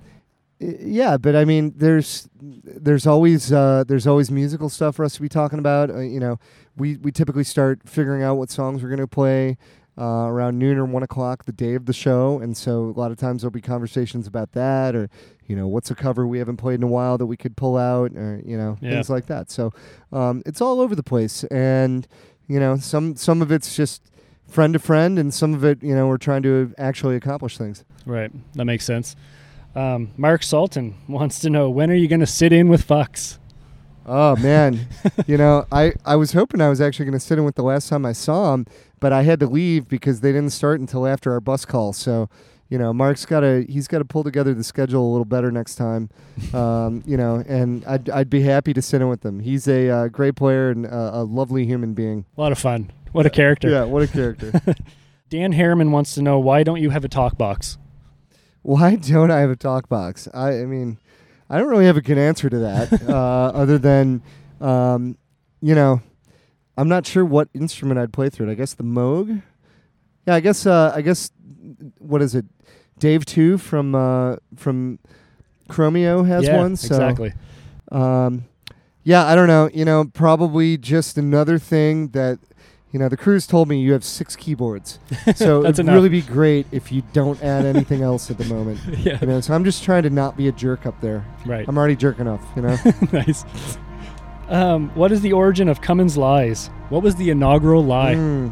S2: yeah, but I mean, there's there's always uh, there's always musical stuff for us to be talking about. Uh, you know, we we typically start figuring out what songs we're gonna play. Uh, around noon or one o'clock the day of the show, and so a lot of times there'll be conversations about that, or you know, what's a cover we haven't played in a while that we could pull out, or you know,
S1: Yeah.
S2: things like that. So um, it's all over the place, and you know, some some of it's just friend to friend, and some of it, you know, we're trying to actually accomplish things.
S1: Right. That makes sense. Um, Mark Salton (laughs) wants to know when are you going to sit in with Fox?
S2: Oh man, (laughs) you know, I I was hoping I was actually going to sit in with the last time I saw him, but I had to leave because they didn't start until after our bus call. So, you know, Mark's got to he's got to pull together the schedule a little better next time. (laughs) Um, you know, and I'd I'd be happy to sit in with him. He's a uh, great player and uh, a lovely human being.
S1: A lot of fun. What a character.
S2: Yeah, what a character. (laughs)
S1: Dan Harriman wants to know why don't you have a talk box?
S2: Why don't I have a talk box? I, I mean, I don't really have a good answer to that, (laughs) uh, other than, um, you know, I'm not sure what instrument I'd play through it. I guess the Moog. Yeah, I guess. Uh, I guess. What is it? Dave Two from uh, from Chromeo has
S1: yeah,
S2: one. So,
S1: exactly.
S2: um, yeah, I don't know. You know, probably just another thing that, you know, the crew's told me you have six keyboards, (laughs) so it'd
S1: enough.
S2: really be great if you don't add anything else at the (laughs) moment.
S1: yeah.
S2: You know, so I'm just trying to not be a jerk up there.
S1: Right.
S2: I'm already jerking off. You know. (laughs)
S1: nice. Um, what is the origin of Cummins Lies? What was the inaugural lie?
S2: Mm.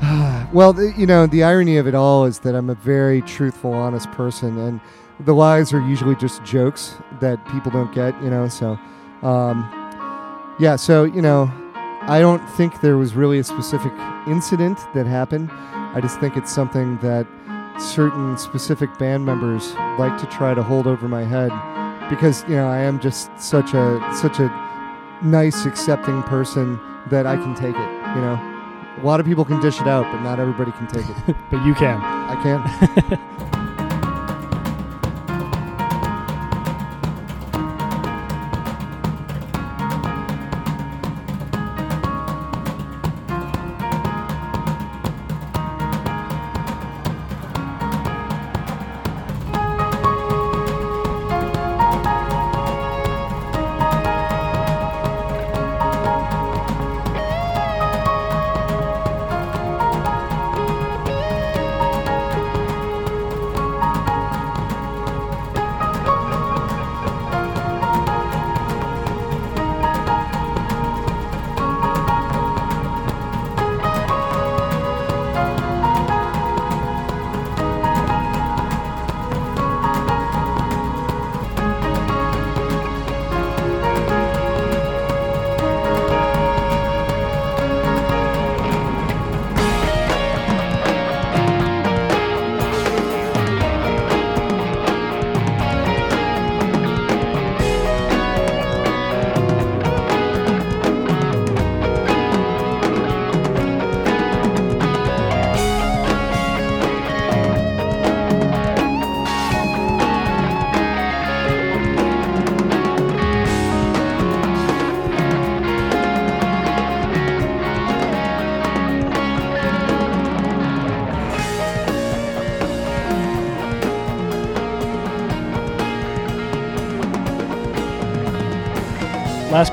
S2: (sighs) well, the, you know, the irony of it all is that I'm a very truthful, honest person, and the lies are usually just jokes that people don't get. You know, so um, yeah. So you know, I don't think there was really a specific incident that happened. I just think it's something that certain specific band members like to try to hold over my head because you know I am just such a such a nice, accepting person that I can take it. You know, a lot of people can dish it out, but not everybody can take it. (laughs)
S1: But you can.
S2: I can. (laughs)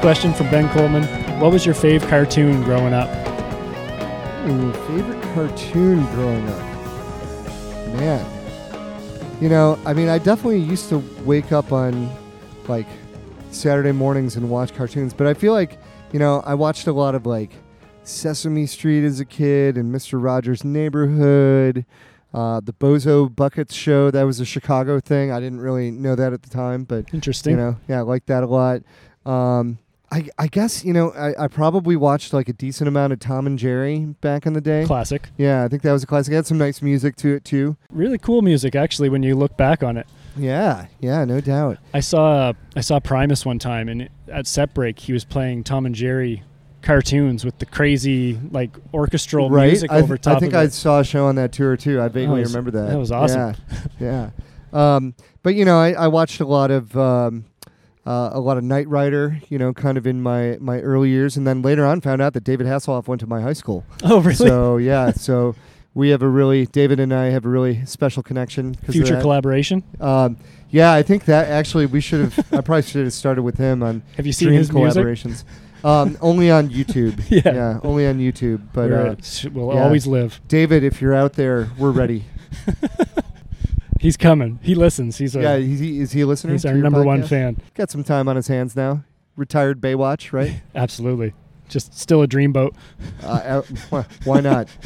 S1: Question from Ben Coleman. What was your fave cartoon growing up?
S2: Ooh, favorite cartoon growing up? Man. You know, I mean, I definitely used to wake up on like Saturday mornings and watch cartoons, but I feel like, you know, I watched a lot of like Sesame Street as a kid and Mr. Rogers' Neighborhood, uh, the Bozo Buckets show. That was a Chicago thing. I didn't really know that at the time, but
S1: Interesting.
S2: you know, yeah, I like that a lot. Um, I, I guess you know I, I probably watched like a decent amount of Tom and Jerry back in the day.
S1: Classic.
S2: Yeah, I think that was a classic. It had some nice music to it too.
S1: Really cool music, actually, when you look back on it.
S2: Yeah, yeah, no doubt.
S1: I saw I saw Primus one time, and at set break he was playing Tom and Jerry cartoons with the crazy like orchestral
S2: right?
S1: music
S2: I,
S1: over
S2: th-
S1: top
S2: I think I
S1: it.
S2: saw a show on that tour too. I vaguely
S1: was-
S2: remember that.
S1: that was awesome.
S2: Yeah, (laughs) yeah. Um, but you know, I, I watched a lot of um, uh, a lot of Knight Rider. You know, kind of in my my early years, and then later on found out that David Hasselhoff went to my high school. (laughs)
S1: oh, really?
S2: So yeah, so we have a really David and I have a really special connection.
S1: Future collaboration.
S2: Um, yeah, I think that actually we should have. I probably should have started with him on (laughs)
S1: Have you seen his
S2: collaborations. um, only on YouTube. (laughs)
S1: Yeah.
S2: only on YouTube. But uh,
S1: we'll
S2: yeah.
S1: always live.
S2: David, if you're out there, we're ready.
S1: He's coming. He listens. He's a
S2: yeah, is he, is he a listener?
S1: he's our
S2: your
S1: number one fan.
S2: Got some time on his hands now. Retired Baywatch, right? (laughs)
S1: Absolutely. Just still a dreamboat.
S2: uh, uh, why not? (laughs)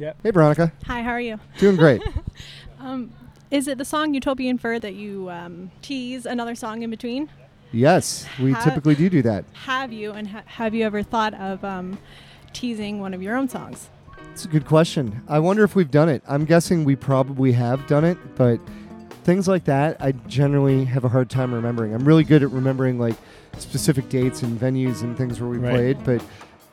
S1: Yep.
S2: Hey, Veronica,
S5: Hi, how are you?
S2: doing great. (laughs)
S5: Um, is it the song Utopian Fir that you um, tease another song in between?
S2: yes, we
S5: Ha-
S2: typically do do that.
S5: Have you, and ha- have you ever thought of um, teasing one of your own songs?
S2: It's a good question. I wonder if we've done it. I'm guessing we probably have done it, but things like that, I generally have a hard time remembering. I'm really good at remembering like specific dates and venues and things where we
S1: Right.
S2: played, but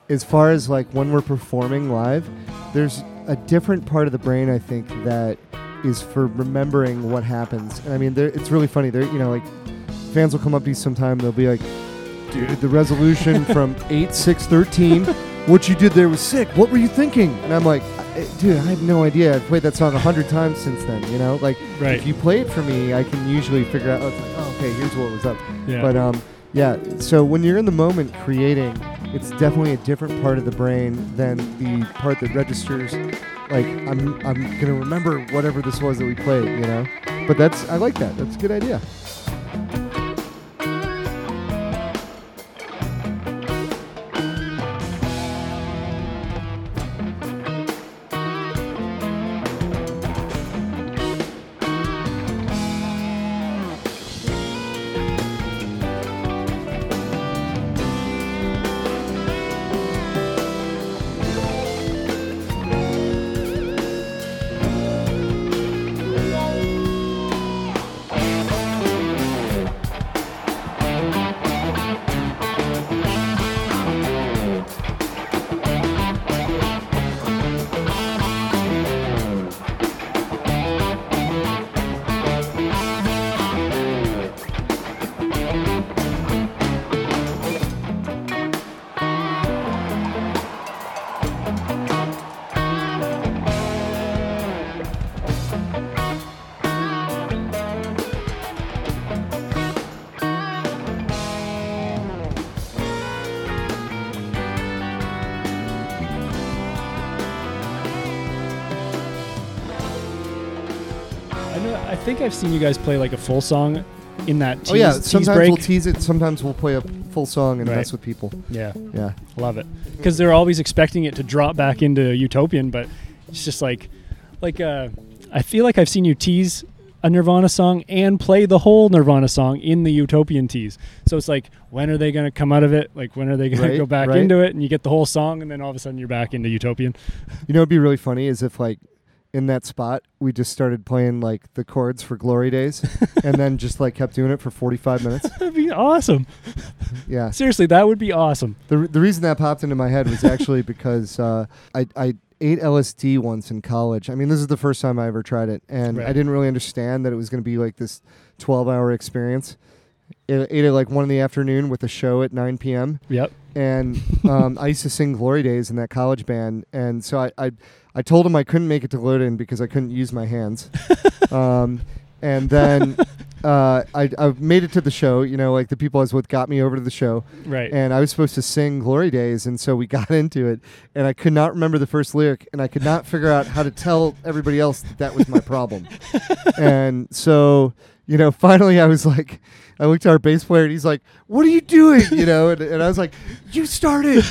S2: as far as like when we're performing live, there's a different part of the brain I think that is for remembering what happens. And I mean, it's really funny. There, you know, like fans will come up to you sometime. They'll be like, "Dude, the resolution (laughs) from eight six thirteen, what you did there was sick. What were you thinking?" And I'm like, "Dude, I have no idea. I've played that song a hundred times since then. You know, like
S1: Right.
S2: if you play it for me, I can usually figure out. Oh, like, oh, okay, here's what was up.
S1: Yeah.
S2: But um, yeah. So when you're in the moment creating, it's definitely a different part of the brain than the part that registers. Like I'm I'm gonna remember whatever this was that we played, you know. But that's I like that. That's a good idea.
S1: Seen you guys play like a full song in that. Tease,
S2: oh yeah, sometimes
S1: break.
S2: we'll tease it. Sometimes we'll play a full song and
S1: Right.
S2: mess with people.
S1: yeah,
S2: Yeah.
S1: love it. Because they're always expecting it to drop back into Utopian, but it's just like, like uh, I feel like I've seen you tease a Nirvana song and play the whole Nirvana song in the Utopian tease. So it's like, when are they going to come out of it? Like, when are they going
S2: Right,
S1: to go back
S2: right.
S1: into it? And you get the whole song, and then all of a sudden you're back into Utopian.
S2: You know, it'd be really funny is if like in that spot we just started playing like the chords for Glory Days, and then (laughs) just like kept doing it for forty five minutes. (laughs)
S1: That'd be awesome. (laughs)
S2: Yeah.
S1: Seriously, that would be awesome.
S2: The the reason that popped into my head was actually because uh, I I ate LSD once in college. I mean, this is the first time I ever tried it, and
S1: Right.
S2: I didn't really understand that it was going to be like this twelve hour experience. It, ate it like one in the afternoon with a show at nine p.m.
S1: Yep.
S2: and um, I used to sing Glory Days in that college band, and so I, I I told him I couldn't make it to Loden because I couldn't use my hands, um, and then (laughs) uh, I I made it to the show. You know, like the people I was with got me over to the show,
S1: Right.
S2: and I was supposed to sing Glory Days, and so we (laughs) got into it, and I could not remember the first lyric, and I could not figure out how to tell everybody else that that was my problem, (laughs) and so you know, finally I was like, I looked at our bass player, and he's like, "What are you doing?" You know, and, and I was like, "You started."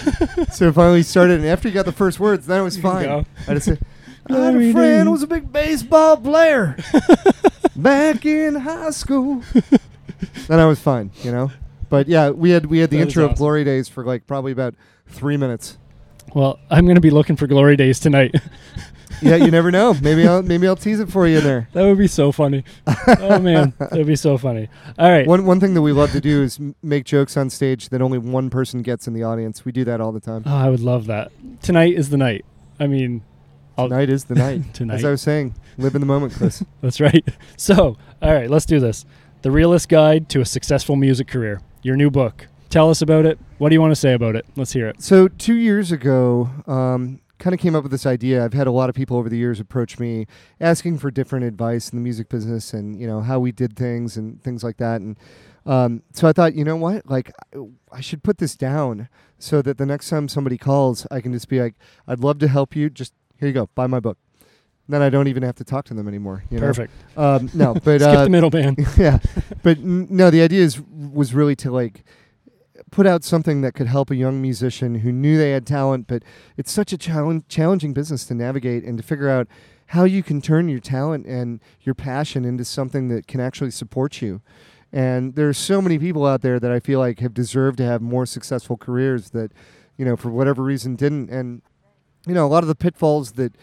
S2: so finally started, and after he got the first words, then it was fine.
S1: go.
S2: I just said. (laughs) I had a friend was a big baseball player (laughs) back in high school. then I was fine, you know. But yeah, we had we had the
S1: That
S2: intro of. Glory Days for like probably about three minutes.
S1: Well, I'm going to be looking for Glory Days tonight. (laughs)
S2: Yeah, you never know. Maybe I'll maybe I'll tease it for you in there.
S1: that would be so funny. oh man, that would be so funny. All right.
S2: One one thing that we love to do is m- make jokes on stage that only one person gets in the audience. We do that all the time.
S1: Oh, I would love that. Tonight is the night. I mean, I'll-
S2: Tonight is the night. (laughs)
S1: Tonight.
S2: As I was saying, live in the moment, Chris. (laughs)
S1: that's right. So, all right, let's do this. The Realist Guide to a Successful Music Career. Your new book. Tell us about it. What do you want to say about it? Let's hear it.
S2: So two years ago, um, kind of came up with this idea. I've had a lot of people over the years approach me asking for different advice in the music business and you know how we did things and things like that. And um, so I thought, you know what, like I- should put this down so that the next time somebody calls, I can just be like, I'd love to help you. Just here you go, buy my book. Then I don't even have to talk to them anymore. You know?
S1: Perfect.
S2: Um, no, (laughs) but
S1: Skip
S2: uh,
S1: the middleman. (laughs)
S2: yeah, (laughs) but n- no, the idea is was really to like put out something that could help a young musician who knew they had talent, but it's such a challenge, challenging business to navigate and to figure out how you can turn your talent and your passion into something that can actually support you. And there's so many people out there that I feel like have deserved to have more successful careers that, you know, for whatever reason didn't. And you know, a lot of the pitfalls that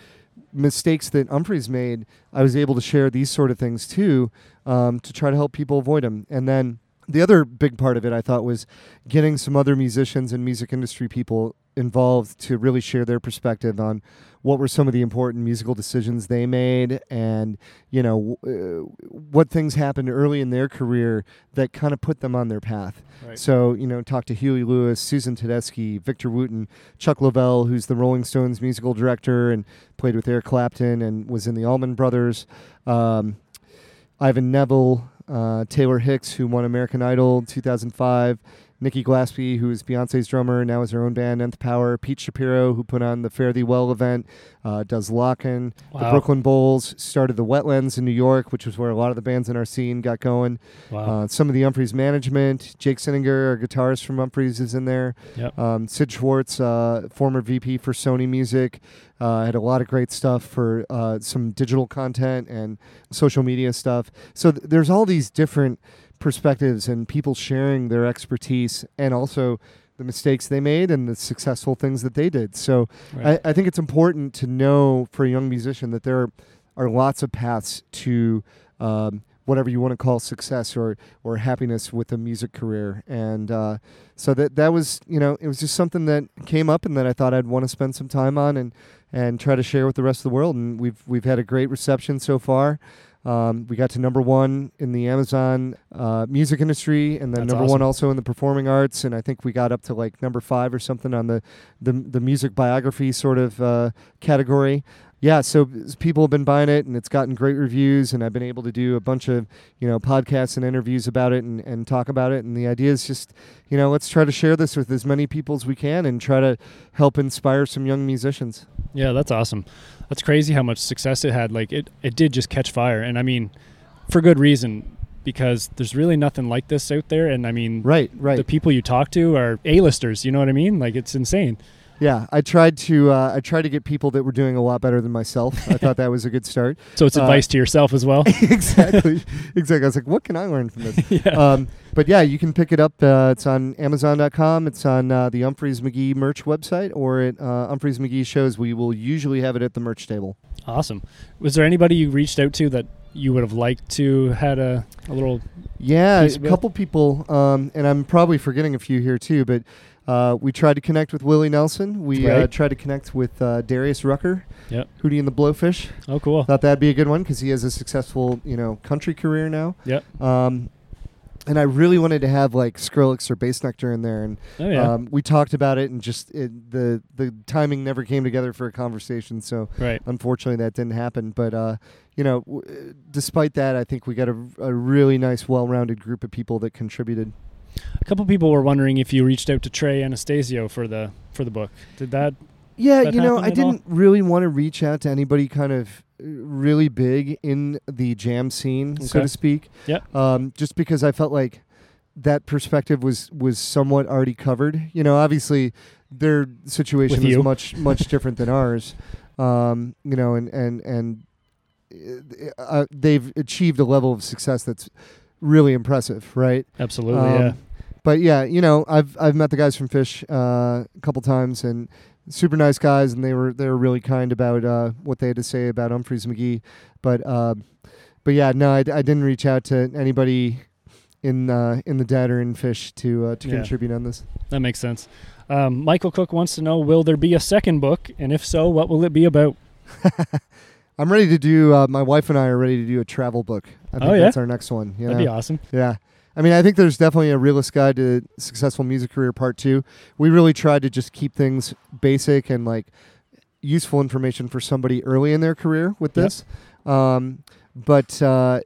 S2: mistakes that Umphrey's made, I was able to share these sort of things too um, to try to help people avoid them. And then the other big part of it, I thought, was getting some other musicians and music industry people involved to really share their perspective on what were some of the important musical decisions they made and you know w- uh, what things happened early in their career that kind of put them on their path
S1: Right.
S2: so you know talk to huey lewis susan tedeschi victor wooten chuck leavell who's the rolling stones musical director and played with eric clapton and was in the allman brothers um, ivan neville uh, taylor hicks who won american idol 2005 Nikki Glaspie, who is Beyonce's drummer, now has her own band, Nth Power. Pete Shapiro, who put on the Fare Thee Well event, uh, does Lockn'. The Brooklyn Bowls started the Wetlands in New York, which was where a lot of the bands in our scene got going.
S1: Wow.
S2: Uh, some of the Umphrey's management, Jake Cinninger, our guitarist from Umphrey's, is in there.
S1: Yep.
S2: Um, Sid Schwartz, uh, former VP for Sony Music, uh, had a lot of great stuff for uh, some digital content and social media stuff. So th- there's all these different perspectives and people sharing their expertise and also the mistakes they made and the successful things that they did. So
S1: Right.
S2: I, I think it's important to know for a young musician that there are lots of paths to um, whatever you want to call success or or happiness with a music career. And uh, so that that was you know it was just something that came up and that I thought I'd want to spend some time on and and try to share with the rest of the world. And we've we've had a great reception so far. Um, we got to number one in the Amazon uh, music industry, and then
S1: That's
S2: number one also in the performing arts. And I think we got up to like number five or something on the the, the music biography sort of uh, category. Yeah, so people have been buying it, and it's gotten great reviews. And I've been able to do a bunch of you know podcasts and interviews about it, and, and talk about it. And the idea is just you know let's try to share this with as many people as we can, and try to help inspire some young musicians.
S1: Yeah, that's awesome. That's crazy how much success it had. Like it, it did just catch fire, and I mean, for good reason, because there's really nothing like this out there. And I mean,
S2: Right, right.
S1: the people you talk to are A-listers. You know what I mean? Like it's insane.
S2: Yeah, I tried to uh, I tried to get people that were doing a lot better than myself. I thought that was a good start. (laughs)
S1: So it's
S2: Uh,
S1: advice to yourself as well. (laughs)
S2: exactly, exactly. I was like, what can I learn from this? (laughs)
S1: yeah.
S2: um, but yeah, you can pick it up. Uh, it's on Amazon.com. It's on uh, the Umphrey's McGee merch website or at uh, Umphrey's McGee shows. We will usually have it at the merch table.
S1: awesome. Was there anybody you reached out to that you would have liked to had a, a little?
S2: Yeah, a couple people, um, and I'm probably forgetting a few here too. But uh, we tried to connect with Willie Nelson. We uh, tried to connect with uh, Darius Rucker,
S1: Yep.
S2: Hootie and the Blowfish.
S1: Oh, cool.
S2: Thought that'd be a good one because he has a successful, you know, country career now.
S1: Yep.
S2: Um, and I really wanted to have like Skrillex or Bassnectar in there, and
S1: Oh yeah.
S2: um, we talked about it, and just it, the the timing never came together for a conversation. So
S1: right.
S2: unfortunately, that didn't happen. But uh, you know, w- despite that, I think we got a, a really nice, well-rounded group of people that contributed.
S1: A couple people were wondering if you reached out to Trey Anastasio for the for the book. Did that?
S2: Yeah,
S1: that
S2: you know, I didn't really want to reach out to anybody kind of really big in the jam scene, so to speak.
S1: Yep.
S2: Um, just because I felt like that perspective was was somewhat already covered. You know, obviously their situation is much much different than ours. Um, you know, and and and uh, they've achieved a level of success that's really impressive, right?
S1: Absolutely.
S2: Um,
S1: yeah.
S2: But yeah, you know, I've I've met the guys from Phish uh, a couple times and super nice guys, and they were they were really kind about uh, what they had to say about Umphrey's McGee. But uh, but yeah, no, I, I didn't reach out to anybody in uh, in the dead or in Phish to uh, to
S1: Yeah.
S2: contribute on this.
S1: That makes sense. Um, Michael Cook wants to know: Will there be a second book, and if so, what will it be about? (laughs)
S2: I'm ready to do. Uh, my wife and I are ready to do a travel book. I think
S1: Oh, yeah?
S2: that's our next one. You
S1: That'd be awesome.
S2: Yeah. I mean, I think there's definitely a realist guide to successful music career part two. We really tried to just keep things basic and like useful information for somebody early in their career with
S1: Yep.
S2: this. Um, but uh,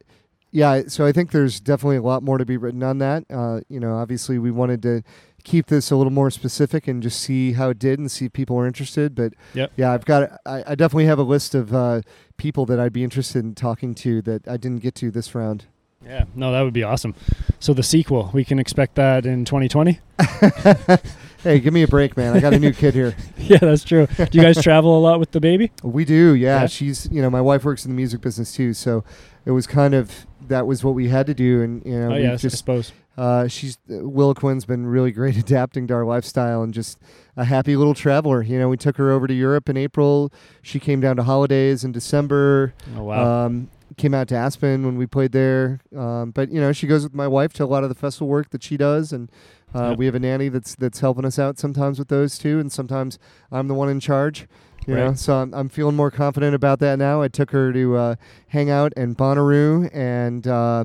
S2: yeah, so I think there's definitely a lot more to be written on that. Uh, you know, obviously we wanted to keep this a little more specific and just see how it did and see if people were interested. But
S1: Yep.
S2: yeah, I've got I, I definitely have a list of uh, people that I'd be interested in talking to that I didn't get to this round.
S1: Yeah. No, that would be awesome. So the sequel, we can expect that in 2020. (laughs)
S2: hey, give me a break, man. I got a new kid here. (laughs)
S1: yeah, that's true. Do you guys travel a lot with the baby?
S2: We do, yeah.
S1: Yeah.
S2: She's, you know, my wife works in the music business too, so it was kind of that was what we had to do, and you know,
S1: oh
S2: we
S1: yeah, I
S2: just
S1: suppose.
S2: uh, she's Will Quinn's been really great (laughs) adapting to our lifestyle and just a happy little traveler. You know, we took her over to Europe in April. She came down to holidays in December.
S1: Oh wow.
S2: Um, came out to Aspen when we played there. Um, but you know, she goes with my wife to a lot of the festival work that she does, and uh,
S1: Yep.
S2: we have a nanny that's that's helping us out sometimes with those too, and sometimes I'm the one in charge. You know, so I'm, I'm feeling more confident about that now. I took her to uh, hang out in Bonnaroo, and uh,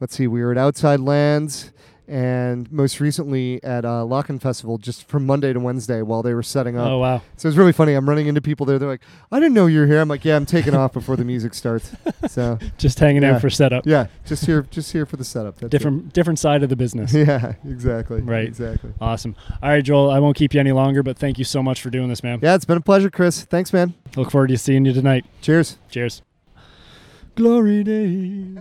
S2: let's see, we were at Outside Lands, and most recently at uh, Lockn' Festival, just from Monday to Wednesday while they were setting up.
S1: Oh wow.
S2: So it's really funny. I'm running into people there. They're like, "I didn't know you were here." I'm like, "Yeah, I'm taking off before the music starts." (laughs) So
S1: Just hanging
S2: Yeah.
S1: out for setup.
S2: yeah, just here, just here for the setup. That's it.
S1: Different different side of the business. (laughs)
S2: Yeah, exactly.
S1: Right.
S2: Exactly.
S1: Awesome. All right, Joel, I won't keep you any longer, but thank you so much for doing this, man.
S2: Yeah, it's been a pleasure, Chris. Thanks, man.
S1: Look forward to seeing you tonight.
S2: Cheers.
S1: Cheers. Glory days.